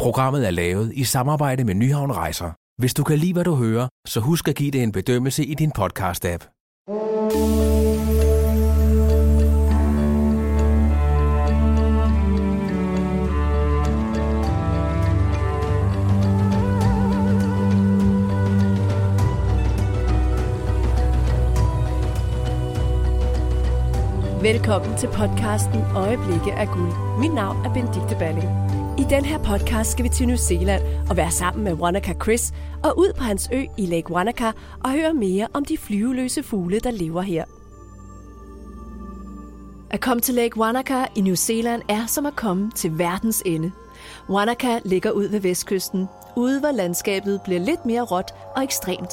Programmet er lavet i samarbejde med Nyhavn Rejser. Hvis du kan lide, hvad du hører, så husk at give det en bedømmelse i din podcast-app. Velkommen til podcasten Øjeblikke af guld. Mit navn er Benedikte Balling. I den her podcast skal vi til New Zealand og være sammen med Wanaka Chris og ud på hans ø i Lake Wanaka og høre mere om de flyveløse fugle, der lever her. At komme til Lake Wanaka i New Zealand er som at komme til verdens ende. Wanaka ligger ud ved vestkysten, ude hvor landskabet bliver lidt mere råt og ekstremt.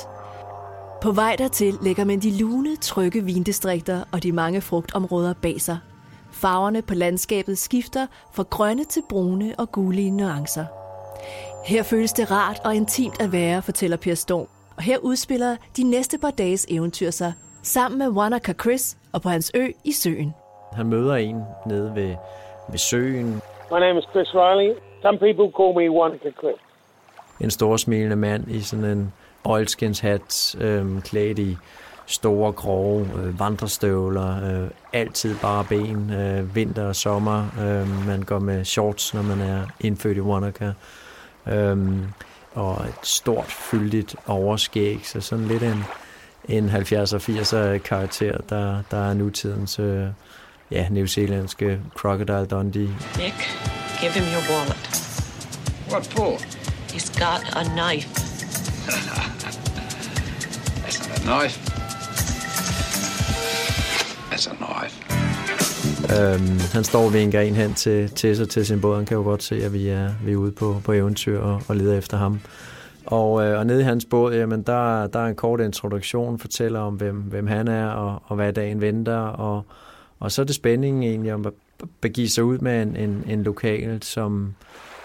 På vej dertil lægger man de lune, trygge vindistrikter og de mange frugtområder bag sig. Farverne på landskabet skifter fra grønne til brune og gule nuancer. Her føles det rart og intimt at være, fortæller Per Storm. Og her udspiller de næste par dages eventyr sig, sammen med Wanaka Chris og på hans ø i søen. Han møder en nede ved, ved søen. My name is Chris Riley. Some people call me Wanaka Chris. En stor smilende mand i sådan en oilskins-hat, øh, klædt i store, grove øh, vandrestøvler, øh, altid bare ben, øh, vinter og sommer. Øh, man går med shorts, når man er indfødt i Wanaka. Øh, og et stort, fyldigt overskæg, så sådan lidt en, en 70'er 80'er karakter, der, der er nutidens øh, ja, newzealandske Crocodile Dundee. Nick, give him your wallet. What for? He's got a knife. That's not a knife. Altså, a. Øhm, han står ved en gren hen til, til sig til sin båd. Han kan jo godt se, at vi er, vi er ude på, på eventyr og, og leder efter ham. Og, øh, og nede i hans båd, jamen, der, der er en kort introduktion, fortæller om, hvem, hvem han er og, og hvad dagen venter. Og, og så er det spændingen egentlig om at begive sig ud med en, en, en lokal, som,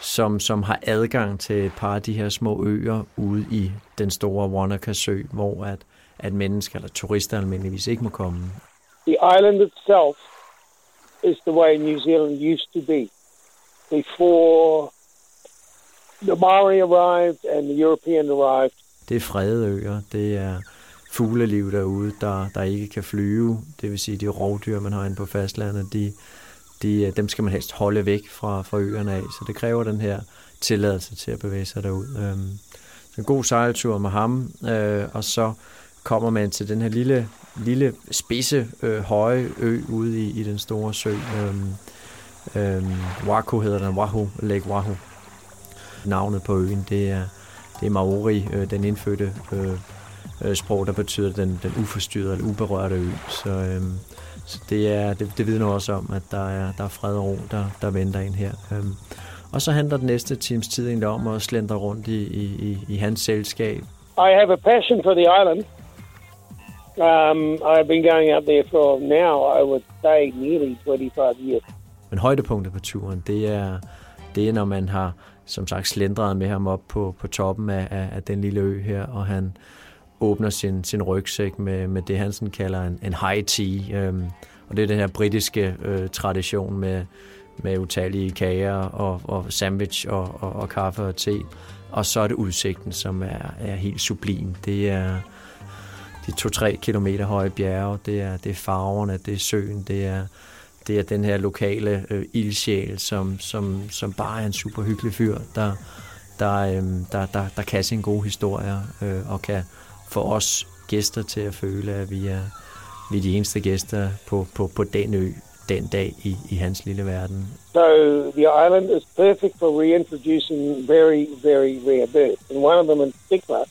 som, som har adgang til et par af de her små øer ude i den store Wanaka Sø, hvor at, at mennesker eller turister almindeligvis ikke må komme. The island itself is the way New Zealand used to be before the Maori arrived and the European arrived. Det er fredede øer, det er fugleliv derude, der, der ikke kan flyve. Det vil sige, de rovdyr, man har inde på fastlandet, de, de, dem skal man helst holde væk fra, fra øerne af. Så det kræver den her tilladelse til at bevæge sig derud. Så en god sejltur med ham, øh, og så kommer man til den her lille, lille spidse, øh, høje ø ude i, i den store sø. Øhm, øhm, Waku hedder den, Wahu, Lake Wahu. Navnet på øen, det er, det er Maori, øh, den indfødte øh, øh, sprog, der betyder den, den uforstyrrede eller uberørte ø. Så, øhm, så det, er, det, det vidner også om, at der er, der er fred og ro, der, der venter ind her. Øhm, og så handler den næste times tid egentlig om at slendre rundt i, i, i, i hans selskab. I have a passion for the island. Um, I've been going out there for now, I would say, nearly 25 years. Men højdepunktet på turen, det er, det er, når man har, som sagt, slendret med ham op på, på toppen af, af, af den lille ø her, og han åbner sin, sin rygsæk med, med det, han sådan kalder en, en high tea. Øhm, og det er den her britiske øh, tradition med, med utallige kager og, og sandwich og, og, og kaffe og te. Og så er det udsigten, som er, er helt sublim. Det er de to-tre kilometer høje bjerge, det er, det er farverne, det er søen, det er, det er den her lokale øh, ildsjæl, som, som, som bare er en super hyggelig fyr, der, der, øh, der, der, der kan sine gode historier øh, og kan få os gæster til at føle, at vi er, vi er de eneste gæster på, på, på den ø, den dag i, i hans lille verden. So the island is perfect for reintroducing very, very rare birds. And one of them in particular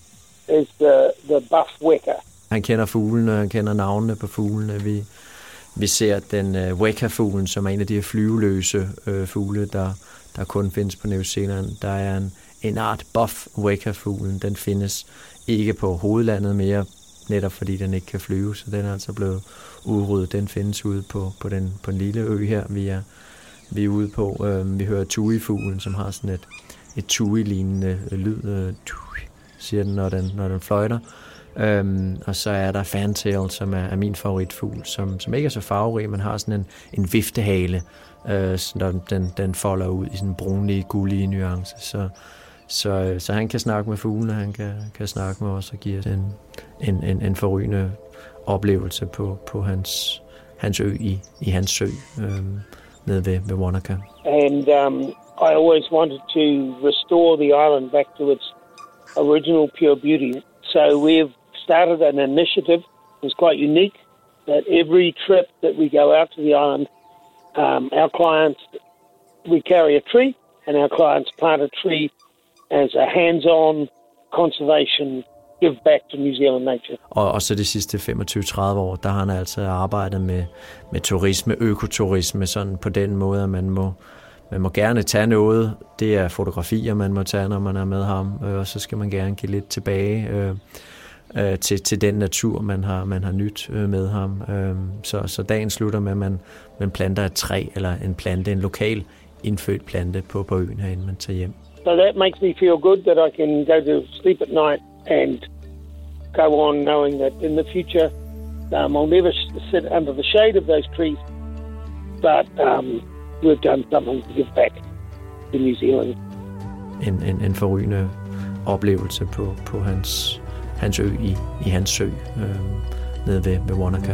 is the, the buff wecker. Han kender fuglene, han kender navnene på fuglene. Vi, vi ser den øh, weka-fuglen, som er en af de her flyveløse øh, fugle, der, der kun findes på New Zealand. Der er en, en art buff weka-fuglen. Den findes ikke på hovedlandet mere, netop fordi den ikke kan flyve, så den er altså blevet udryddet. Den findes ude på, på, den, på den lille ø her, vi er, vi er ude på. Øh, vi hører tui-fuglen, som har sådan et, et tui-lignende lyd, øh, tui, siger den, når den, når den fløjter. Øhm, og så er der Fantail, som er, er min favoritfugl, som, som ikke er så farverig, men har sådan en, en viftehale, øh, så den, den folder ud i sådan brunlige, gullige nuance. Så, så, øh, så han kan snakke med fuglene, han kan, kan snakke med os og give os en, en, en, en forrygende oplevelse på, på hans, hans ø i, i hans sø øh, nede ved, ved Wanaka. And um, I always wanted to restore the island back to its original pure beauty. So we've started an initiative. It's quite unique that every trip that we go out to the island, um, our clients, we carry a tree and our clients plant a tree as a hands-on conservation give back to New Zealand nature. Og, og så de sidste 25-30 år, der har han altså arbejdet med, med turisme, økoturisme, sådan på den måde, at man må, man må gerne tage noget. Det er fotografier, man må tage, når man er med ham, øh, og så skal man gerne give lidt tilbage øh, øh, til, til den natur, man har, man har nyt øh, med ham. Øh, så, så dagen slutter med, at man, man planter et træ, eller en plante, en lokal indfødt plante på, på øen herinde, man tager hjem. So that makes me feel good that I can go to sleep at night and go on knowing that in the future um, I'll never sit under the shade of those trees, but um, we've done something to give back to New Zealand. En, en, en forrygende oplevelse på, på hans, hans ø i, i hans sø øh, nede ved, ved Wanaka.